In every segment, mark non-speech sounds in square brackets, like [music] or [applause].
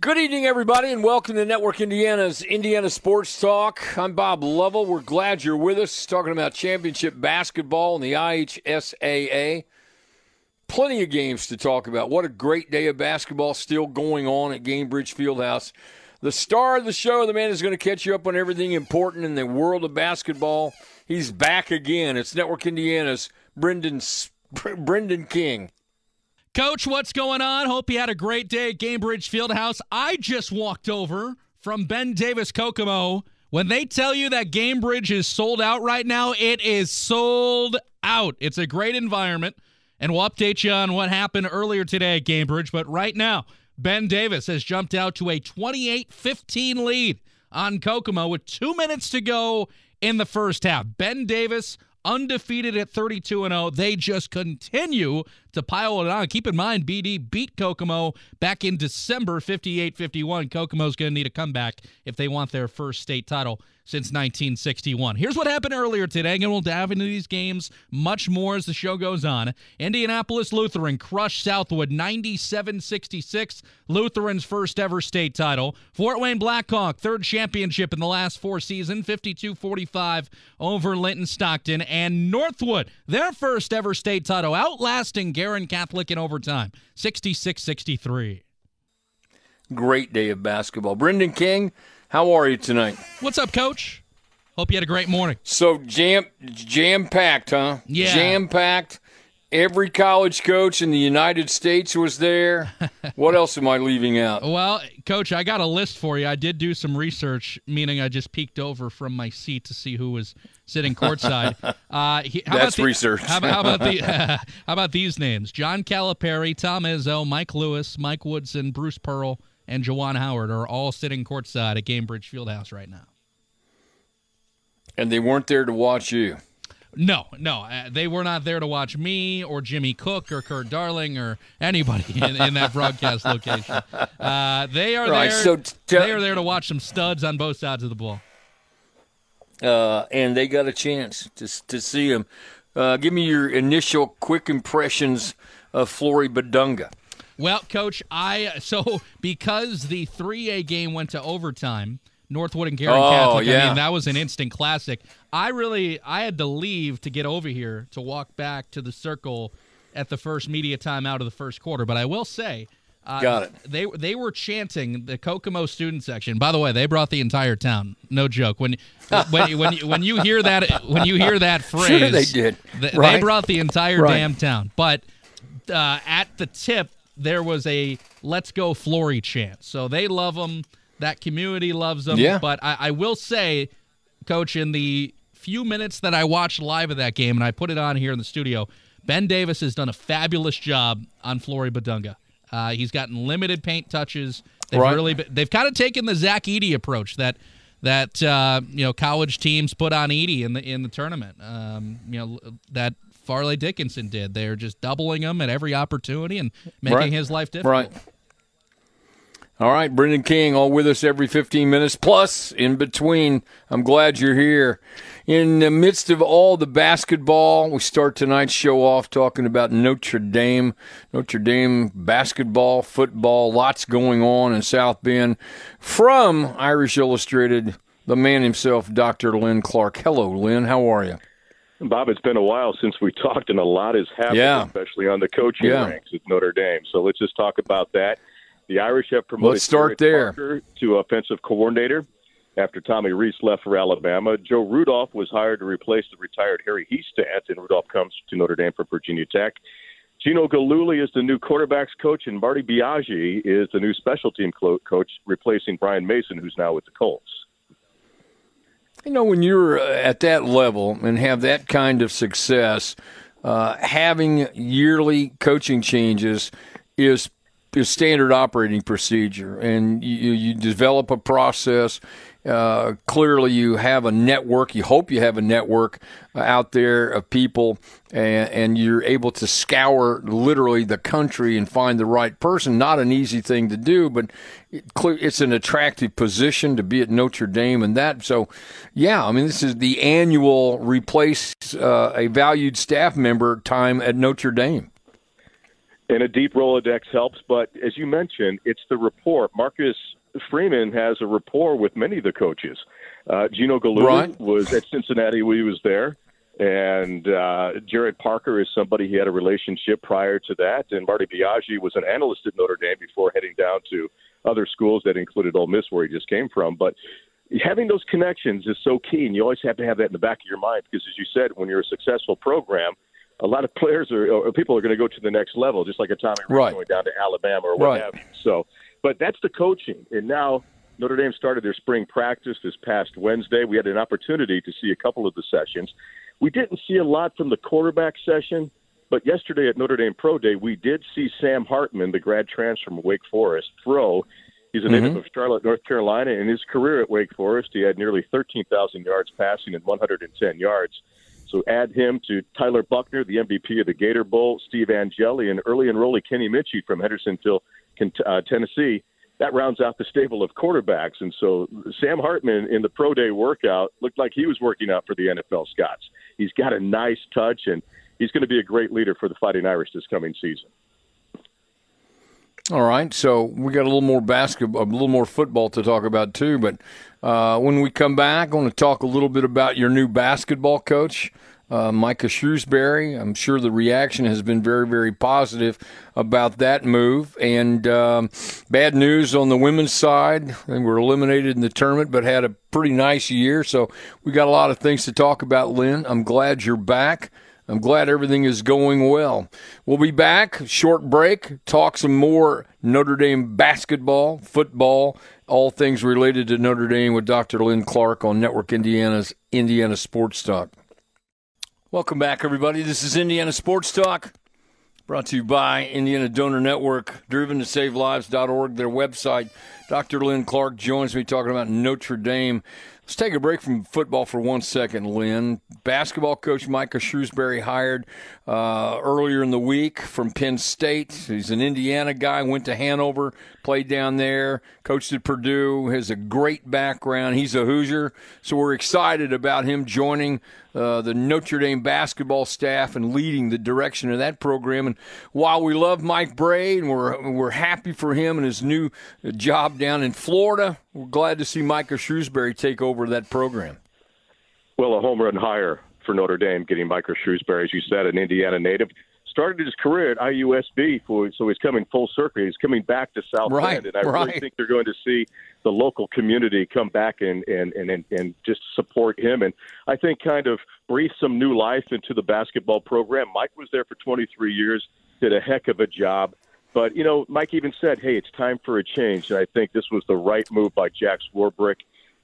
Good evening, everybody, and welcome to Network Indiana's Indiana Sports Talk. I'm Bob Lovell. We're glad you're with us, talking about championship basketball and the IHSAA. Plenty of games to talk about. What a great day of basketball still going on at Gainbridge Fieldhouse. The star of the show, the man is going to catch you up on everything important in the world of basketball. He's back again. It's Network Indiana's Brendan Brendan King. Coach, what's going on? Hope you had a great day at Gainbridge Fieldhouse. I just walked over from Ben Davis Kokomo. When they tell you that Gainbridge is sold out right now, it is sold out. It's a great environment, and we'll update you on what happened earlier today at Gainbridge. But right now, Ben Davis has jumped out to a 28 15 lead on Kokomo with two minutes to go in the first half. Ben Davis undefeated at 32 and 0. They just continue to pile it on. Keep in mind, BD beat Kokomo back in December 58 51. Kokomo's going to need a comeback if they want their first state title since 1961. Here's what happened earlier today, and we'll dive into these games much more as the show goes on. Indianapolis Lutheran crushed Southwood 97 66, Lutheran's first ever state title. Fort Wayne Blackhawk, third championship in the last four seasons, 52 45 over Linton Stockton. And Northwood, their first ever state title, outlasting Guerin Catholic in overtime, 66 63. Great day of basketball. Brendan King, how are you tonight? What's up, Coach? Hope you had a great morning. So jam jam packed, huh? Yeah. Jam packed. Every college coach in the United States was there. [laughs] what else am I leaving out? Well, Coach, I got a list for you. I did do some research, meaning I just peeked over from my seat to see who was sitting courtside. [laughs] Uh, he, how That's about the, research. How, how about the [laughs] how about these names? John Calipari, Tom Izzo, Mike Lewis, Mike Woodson, Bruce Pearl, and Juwan Howard are all sitting courtside at Gainbridge Fieldhouse right now. And they weren't there to watch you. No, no, uh, they were not there to watch me or Jimmy Cook or Kurt Darling or anybody [laughs] in, in that broadcast location. Uh, they are Right, there. so t- they are there to watch some studs on both sides of the ball. uh, and they got a chance to to see him. Uh, give me your initial quick impressions of Flory Bidunga. Well, coach, I so because the 3A game went to overtime, Northwood and Guerin Oh, Catholic. I yeah. mean, that was an instant classic. I really I had to leave to get over here to walk back to the circle at the first media time out of the first quarter, but I will say uh, Got it. They they were chanting the Kokomo student section. By the way, they brought the entire town. No joke. When when when you, when you hear that when you hear that phrase, [laughs] Sure they did. th- Right. They brought the entire Right. damn town. But uh, at the tip, there was a "Let's Go Flory" chant. So they love them. That community loves them. Yeah. But I, I will say, Coach, in the few minutes that I watched live of that game, and I put it on here in the studio, Ben Davis has done a fabulous job on Flory Bidunga. Uh, he's gotten limited paint touches. They've Right. really been, they've kind of taken the Zach Edey approach that that uh, you know college teams put on Edey in the in the tournament. Um, you know that Fairleigh Dickinson did. They're just doubling him at every opportunity and making Right. his life difficult. Right. All right, Brendan King, all with us every 15 minutes, plus in between. I'm glad you're here. In the midst of all the basketball, we start tonight's show off talking about Notre Dame. Notre Dame basketball, football, lots going on in South Bend. From Irish Illustrated, the man himself, Dr. Lynn Clark. Hello, Lynn. How are you? Bob, it's been a while since we talked, and a lot has happened, Yeah. especially on the coaching Yeah. ranks at Notre Dame. So let's just talk about that. The Irish have promoted Let's start there. Parker to offensive coordinator after Tommy Rees left for Alabama. Joe Rudolph was hired to replace the retired Harry Hiestand, and Rudolph comes to Notre Dame from Virginia Tech. Gino Guidugli is the new quarterbacks coach, and Marty Biagi is the new special team coach, replacing Brian Mason, who's now with the Colts. You know, when you're uh, at that level and have that kind of success, uh, having yearly coaching changes is standard operating procedure, and you, you develop a process. Uh, clearly, you have a network. You hope you have a network out there of people, and, and you're able to scour literally the country and find the right person. Not an easy thing to do, but it, it's an attractive position to be at Notre Dame, and that. So, yeah, I mean, this is the annual replace uh, a valued staff member time at Notre Dame. And a deep Rolodex helps, but as you mentioned, it's the rapport. Marcus Freeman has a rapport with many of the coaches. Uh, Gino Guidugli right. was at Cincinnati when he was there, and uh, Gerad Parker is somebody he had a relationship prior to that. And Marty Biagi was an analyst at Notre Dame before heading down to other schools that included Ole Miss, where he just came from. But having those connections is so key, and you always have to have that in the back of your mind because, as you said, when you're a successful program – a lot of players are or people are going to go to the next level, just like a Tommy right. going down to Alabama or what right. have you. So, but that's the coaching, and now Notre Dame started their spring practice this past Wednesday. We had an opportunity to see a couple of the sessions. We didn't see a lot from the quarterback session, but yesterday at Notre Dame Pro Day, we did see Sam Hartman, the grad transfer from Wake Forest, throw. He's a mm-hmm. native of Charlotte, North Carolina. In his career at Wake Forest, he had nearly 13,000 yards passing and 110 yards. So add him to Tyler Buchner, the MVP of the Gator Bowl, Steve Angeli, and early enrollee Kenny Minchey from Hendersonville, uh, Tennessee. That rounds out the stable of quarterbacks. And so Sam Hartman in the pro day workout looked like he was working out for the NFL Scots. He's got a nice touch, and he's going to be a great leader for the Fighting Irish this coming season. All right, so we got a little more basketball, a little more football to talk about too. But uh, when we come back, I want to talk a little bit about your new basketball coach, uh, Micah Shrewsberry. I'm sure the reaction has been very, very positive about that move. And um, bad news on the women's side. They were eliminated in the tournament, but had a pretty nice year. So we got a lot of things to talk about, Lynn. I'm glad you're back. I'm glad everything is going well. We'll be back, short break, talk some more Notre Dame basketball, football, all things related to Notre Dame with Dr. Lynn Clark on Network Indiana's Indiana Sports Talk. Welcome back, everybody. This is Indiana Sports Talk, brought to you by Indiana Donor Network, driven to save lives.org, their website. Dr. Lynn Clark joins me talking about Notre Dame. Let's take a break from football for one second, Lynn. Basketball coach Micah Shrewsberry hired uh, earlier in the week from Penn State. He's an Indiana guy, went to Hanover, played down there, coached at Purdue, has a great background. He's a Hoosier, so we're excited about him joining uh, the Notre Dame basketball staff and leading the direction of that program. And while we love Mike Brey and we're we're happy for him and his new job down in Florida, we're glad to see Micah Shrewsberry take over that program. Well, a home run hire for Notre Dame, getting Micah Shrewsberry, as you said, an Indiana native started his career at IUSB, for, so he's coming full circle. He's coming back to South right, Bend, and I right. really think they're going to see the local community come back and, and, and, and just support him. And I think kind of breathe some new life into the basketball program. Mike was there for 23 years, did a heck of a job. But, you know, Mike even said, hey, it's time for a change. And I think this was the right move by Jack Swarbrick.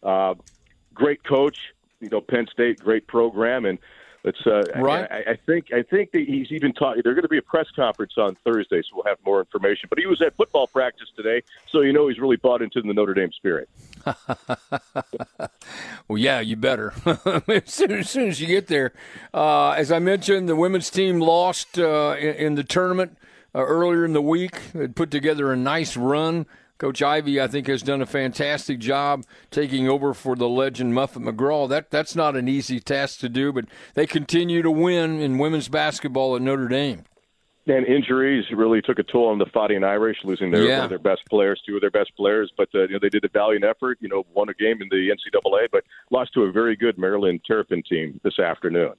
Uh, great coach, you know, Penn State, great program. And it's uh, right. I, I think I think that he's even taught. They're going to be a press conference on Thursday, so we'll have more information. But he was at football practice today, so you know he's really bought into the Notre Dame spirit. [laughs] well, yeah, you better [laughs] as, soon, as, soon, as you get there. Uh, as I mentioned, the women's team lost uh, in, in, the tournament uh, earlier in the week. It put together a nice run. Coach Ivey, I think, has done a fantastic job taking over for the legend Muffet McGraw. That that's not an easy task to do, but they continue to win in women's basketball at Notre Dame. And injuries really took a toll on the Fighting Irish, losing their yeah. one of their best players, two of their best players. But uh, you know they did a valiant effort. You know, won a game in the NCAA, but lost to a very good Maryland Terrapin team this afternoon.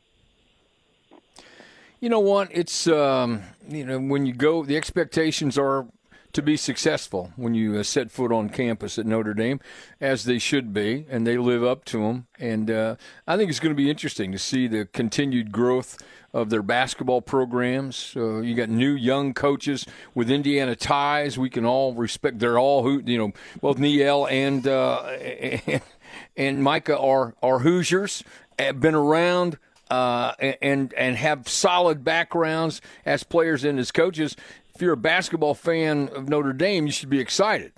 You know what? It's um, you know when you go, the expectations are to be successful when you uh, set foot on campus at Notre Dame, as they should be, and they live up to them. And uh, I think it's going to be interesting to see the continued growth of their basketball programs. Uh, you got new young coaches with Indiana ties. We can all respect. They're all who you know, both Niele and uh, and, [laughs] and Micah are are Hoosiers. Have been around. Uh, and and have solid backgrounds as players and as coaches if you're a basketball fan of Notre Dame, you should be excited.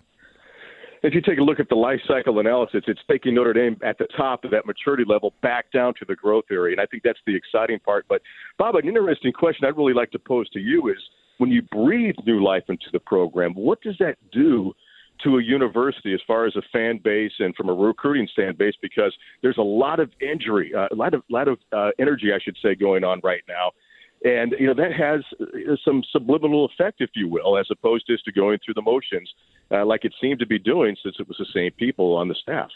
If you take a look at the life cycle analysis, it's taking Notre Dame at the top of that maturity level back down to the growth area, and I think that's the exciting part. But Bob, an interesting question I'd really like to pose to you is when you breathe new life into the program, what does that do? To a university as far as a fan base and from a recruiting stand base because there's a lot of injury, uh, a lot of lot of uh, energy, I should say, going on right now. And you know that has uh, some subliminal effect, if you will, as opposed to just going through the motions, uh, like it seemed to be doing since it was the same people on the staff.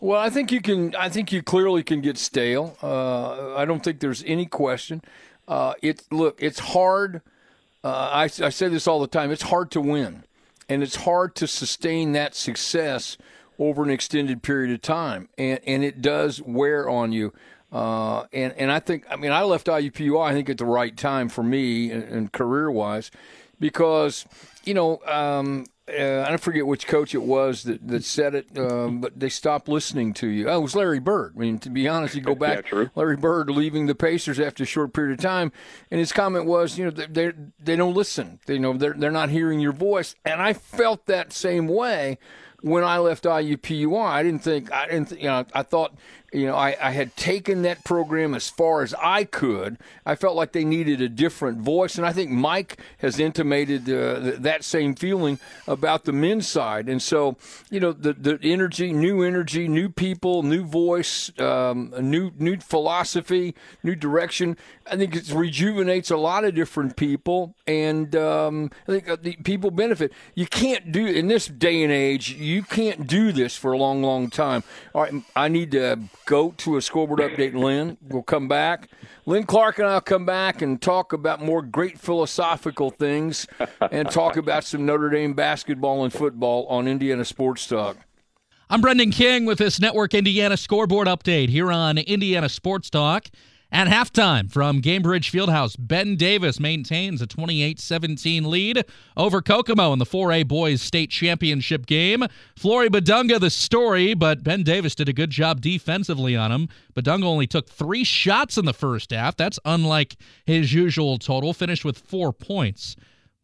Well, I think you can. I think you clearly can get stale. Uh, I don't think there's any question. Uh, it look, it's hard. Uh, I, I say this all the time. It's hard to win, and it's hard to sustain that success over an extended period of time, and and it does wear on you. Uh, and and I think I mean I left IUPUI I think at the right time for me and, and career wise, because you know um, uh, I don't forget which coach it was that, that said it, um, but they stopped listening to you. Oh, it was Larry Bird. I mean, to be honest, you go back, yeah, Larry Bird leaving the Pacers after a short period of time, and his comment was, you know, they they, don't listen. They, you know, they're they're not hearing your voice, and I felt that same way when I left IUPUI. I didn't think I didn't you know I thought you know, I, I had taken that program as far as I could. I felt like they needed a different voice, and I think Mike has intimated uh, that same feeling about the men's side. And so, you know, the the energy, new energy, new people, new voice, um, new new philosophy, new direction. I think it rejuvenates a lot of different people, and um, I think uh, the people benefit. You can't do in this day and age. You can't do this for a long, long time. All right, I need to go to a scoreboard update. Lynn, we'll come back. Lynn Clark and I'll come back and talk about more great philosophical things and talk about some Notre Dame basketball and football on Indiana Sports Talk. I'm Brendan King with this Network Indiana scoreboard update here on Indiana Sports Talk. At halftime from Gainbridge Fieldhouse, Ben Davis maintains a 28 17 lead over Kokomo in the 4A Boys State Championship game. Flory Bidunga, the story, but Ben Davis did a good job defensively on him. Bidunga only took three shots in the first half. That's unlike his usual total, finished with four points.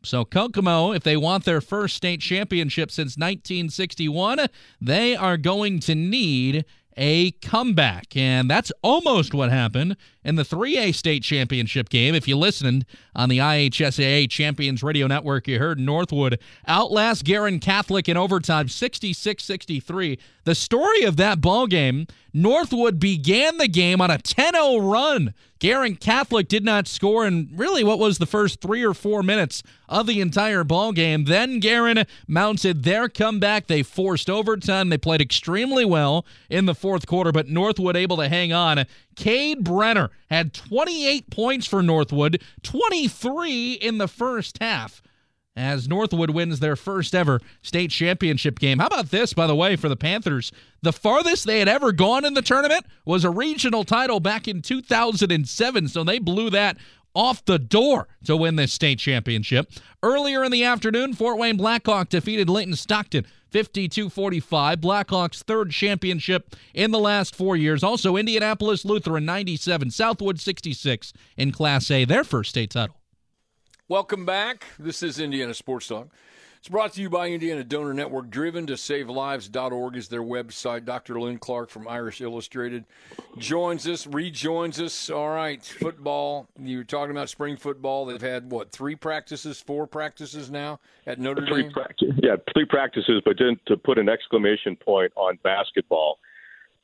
So, Kokomo, if they want their first state championship since 1961, they are going to need a comeback. And that's almost what happened in the 3A state championship game. If you listened on the IHSAA Champions Radio Network, you heard Northwood outlast Guerin Catholic in overtime 66 63. The story of that ball game Northwood began the game on a 10 0 run. Guerin Catholic did not score in really what was the first three or four minutes of the entire ball game. Then Guerin mounted their comeback. They forced overtime. They played extremely well in the fourth quarter, but Northwood able to hang on. Cade Brenner had 28 points for Northwood, 23 in the first half as Northwood wins their first ever state championship game. How about this, by the way, for the Panthers? The farthest they had ever gone in the tournament was a regional title back in 2007, so they blew that off the door to win this state championship. Earlier in the afternoon, Fort Wayne Blackhawk defeated Linton Stockton 52 45. Blackhawks' third championship in the last four years. Also, Indianapolis Lutheran 97, Southwood 66 in Class A, their first state title. Welcome back. This is Indiana Sports Talk. It's brought to you by Indiana Donor Network. Driven to Save Lives.org is their website. Dr. Lynn Clark from Irish Illustrated joins us, rejoins us. All right, football. You were talking about spring football. They've had, what, three practices, four practices now at Notre three Dame? Practice, yeah, three practices, but then to put an exclamation point on basketball,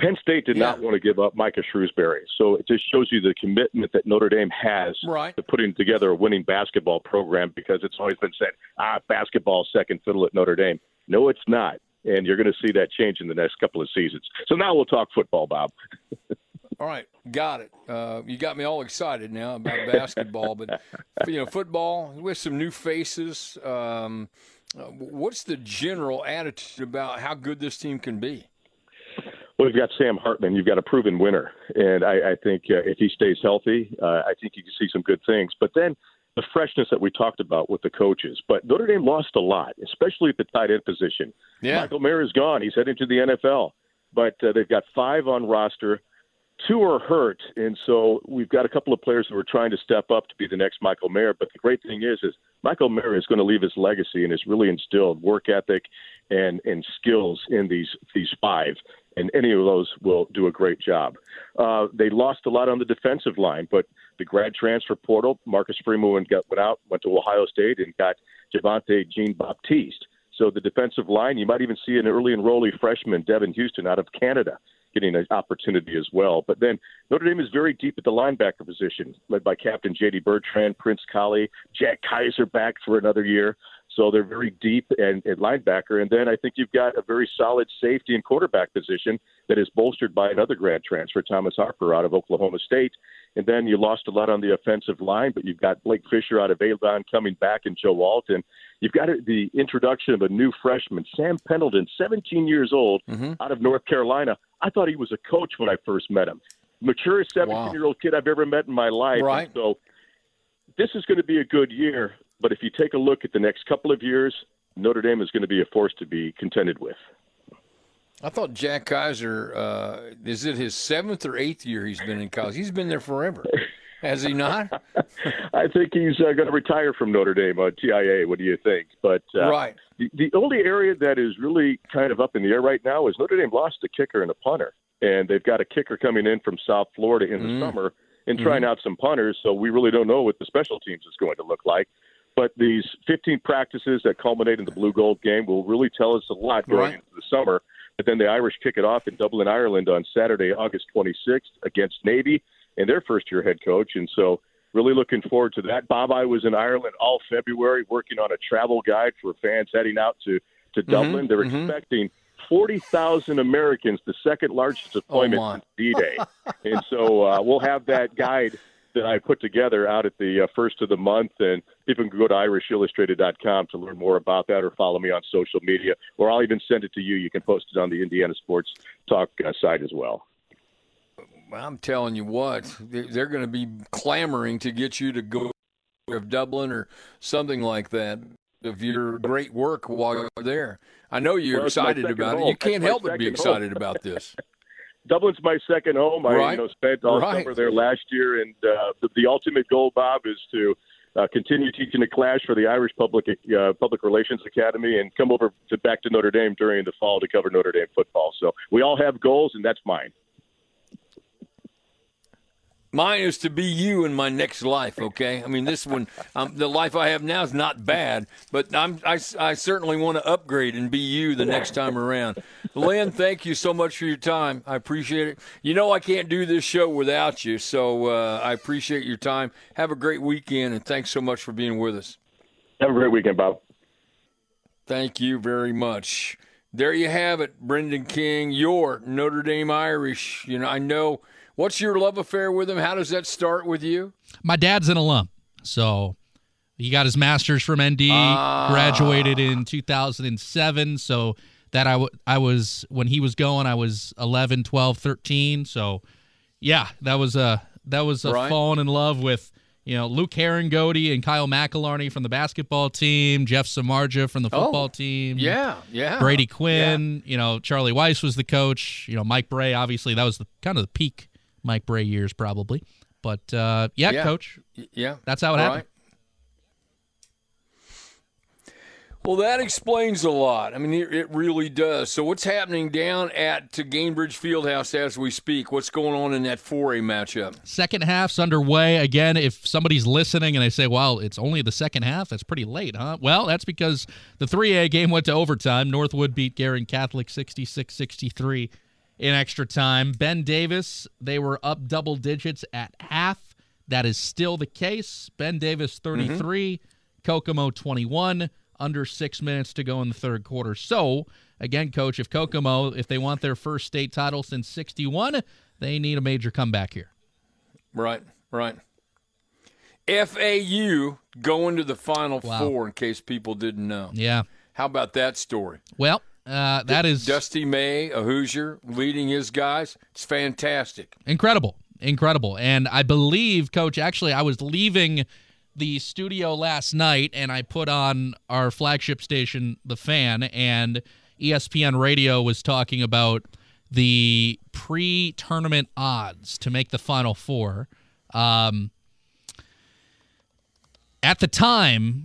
Penn State did Yeah. not want to give up Micah Shrewsberry. So it just shows you the commitment that Notre Dame has Right. to putting together a winning basketball program because it's always been said, ah, basketball second fiddle at Notre Dame. No, it's not. And you're going to see that change in the next couple of seasons. So now we'll talk football, Bob. [laughs] All right, got it. Uh, you got me all excited now about basketball, but [laughs] you know, football with some new faces. Um, uh, what's the general attitude about how good this team can be? Well, you've got Sam Hartman. You've got a proven winner, and I, I think uh, if he stays healthy, uh, I think you can see some good things. But then the freshness that we talked about with the coaches. But Notre Dame lost a lot, especially at the tight end position. Yeah. Michael Mayer is gone. He's heading to the NFL. But uh, they've got five on roster. two are hurt, and so we've got a couple of players who are trying to step up to be the next Michael Mayer. But the great thing is, is Michael Mayer is going to leave his legacy and has really instilled work ethic and and skills in these these five, and any of those will do a great job. Uh, they lost a lot on the defensive line, but the grad transfer portal, Marcus Freeman went, went out, went to Ohio State, and got Javontae Jean Baptiste. So the defensive line, you might even see an early enrollee freshman, Devin Houston, out of Canada, getting an opportunity as well. But then Notre Dame is very deep at the linebacker position, led by Captain J.D. Bertrand, Prince Kollie, Jack Kiser back for another year. So they're very deep and at linebacker. And then I think you've got a very solid safety and quarterback position that is bolstered by another grad transfer, Thomas Harper out of Oklahoma State. And then you lost a lot on the offensive line, but you've got Blake Fisher out of Avon coming back and Joe Walton. You've got the introduction of a new freshman, Sam Pendleton, 17 years old, mm-hmm. out of North Carolina. I thought he was a coach when I first met him. Maturest 17 year old kid I've ever met in my life. Right. And so this is going to be a good year. But if you take a look at the next couple of years, Notre Dame is going to be a force to be contended with. I thought Jack Kiser, uh, is it his seventh or eighth year he's been in college? He's been there forever. Has he not? [laughs] I think he's uh, going to retire from Notre Dame on uh, TIA. What do you think? But uh, right. The, the only area that is really kind of up in the air right now is Notre Dame lost a kicker and a punter, and they've got a kicker coming in from South Florida in the mm. summer and trying mm-hmm. out some punters. So we really don't know what the special teams is going to look like. But these 15 practices that culminate in the blue gold game will really tell us a lot going right. into the summer. But then the Irish kick it off in Dublin, Ireland on Saturday, August 26th against Navy and their first year head coach. And so, really looking forward to that. Bob, I was in Ireland all February working on a travel guide for fans heading out to, to mm-hmm, Dublin. They're mm-hmm. expecting 40,000 Americans, the second largest oh, deployment oh, since D Day. [laughs] and so, uh, we'll have that guide that I put together out at the uh, first of the month. And people can go to irishillustrated.com to learn more about that or follow me on social media, or I'll even send it to you. You can post it on the Indiana Sports Talk uh, site as well. I'm telling you what, they're going to be clamoring to get you to go to Dublin or something like that of your great work while you're there. I know you're well, excited about home. it. You can't help but be excited about this. [laughs] Dublin's my second home. I you know spent all right. summer there last year, and uh, the, the ultimate goal, Bob, is to uh, continue teaching the class for the Irish Public uh, Public Relations Academy, and come over to back to Notre Dame during the fall to cover Notre Dame football. So we all have goals, and that's mine. Mine is to be you in my next life, okay? I mean, this one, um, the life I have now is not bad, but I'm, I, I certainly want to upgrade and be you the next time around. Lynn, thank you so much for your time. I appreciate it. You know, I can't do this show without you, so uh, I appreciate your time. Have a great weekend, and thanks so much for being with us. Have a great weekend, Bob. Thank you very much. There you have it, Brendan King, your Notre Dame Irish. You know, I know – What's your love affair with him? How does that start with you? My dad's an alum. So he got his master's from ND, ah. graduated in 2007. So that I, w- I was, when he was going, I was 11, 12, 13. So yeah, that was a, that was a right. falling in love with, you know, Luke Harangody and Kyle McAlarney from the basketball team, Jeff Samardzija from the oh, football oh, team. Yeah, yeah. Brady Quinn, yeah. you know, Charlie Weis was the coach. You know, Mike Brey, obviously, that was the kind of the peak Mike Brey years probably. But uh, yeah, yeah, coach. Yeah, that's how it All happened. Right. Well, that explains a lot. I mean, it, it, really does. So, what's happening down at to Gainbridge Fieldhouse as we speak? What's going on in that 4A matchup? Second half's underway. Again, if somebody's listening and they say, well, it's only the second half, that's pretty late, huh? Well, that's because the 3A game went to overtime. Northwood beat Guerin Catholic 66 63 in extra time. Ben Davis, they were up double digits at half. That is still the case. Ben Davis 33, mm-hmm. Kokomo 21, under six minutes to go in the third quarter. So, again, coach, if Kokomo, if they want their first state title since 61, they need a major comeback here. Right, right. FAU going to the Final wow. Four, in case people didn't know. Yeah. How about that story? Well, uh, that is Dusty May, a Hoosier, leading his guys. It's fantastic. Incredible. Incredible. And I believe, Coach, actually, I was leaving the studio last night and I put on our flagship station, The Fan, and ESPN Radio was talking about the pre-tournament odds to make the Final Four. Um, at the time,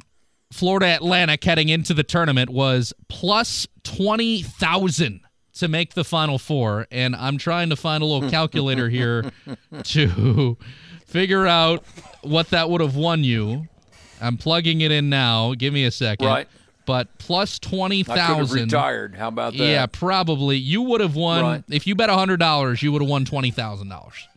Florida Atlantic heading into the tournament was plus 20,000 to make the Final Four. And I'm trying to find a little [laughs] calculator here to figure out what that would have won you. I'm plugging it in now. Give me a second. Right. But plus have 20,000. retired. How about that? Yeah, probably. You would have won Right. if you bet hundred dollars. You would have won twenty thousand dollars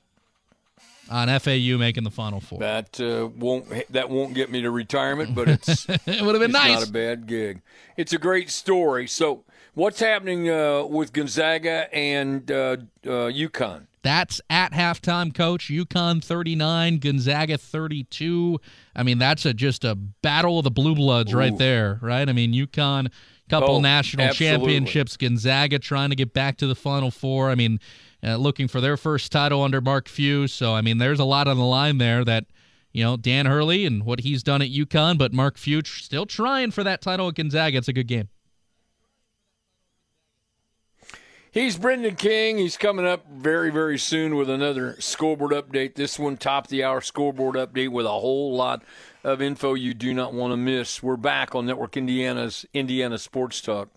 on FAU making the Final Four. That uh, won't that won't get me to retirement, but it's [laughs] it would have been nice. not a bad gig. It's a great story. So, what's happening uh, with Gonzaga and uh, uh, UConn? That's at halftime, coach. UConn 39, Gonzaga 32. I mean, that's a just a battle of the blue bloods right there, right? I mean, UConn, couple Oh, national absolutely. championships, Gonzaga trying to get back to the Final Four. I mean, uh, looking for their first title under Mark Few. So, I mean, there's a lot on the line there that, you know, Dan Hurley and what he's done at UConn, but Mark Few still trying for that title at Gonzaga. It's a good game. He's Brendan King. He's coming up very, very soon with another scoreboard update. This one, top the hour scoreboard update with a whole lot of info you do not want to miss. We're back on Network Indiana's Indiana Sports Talk.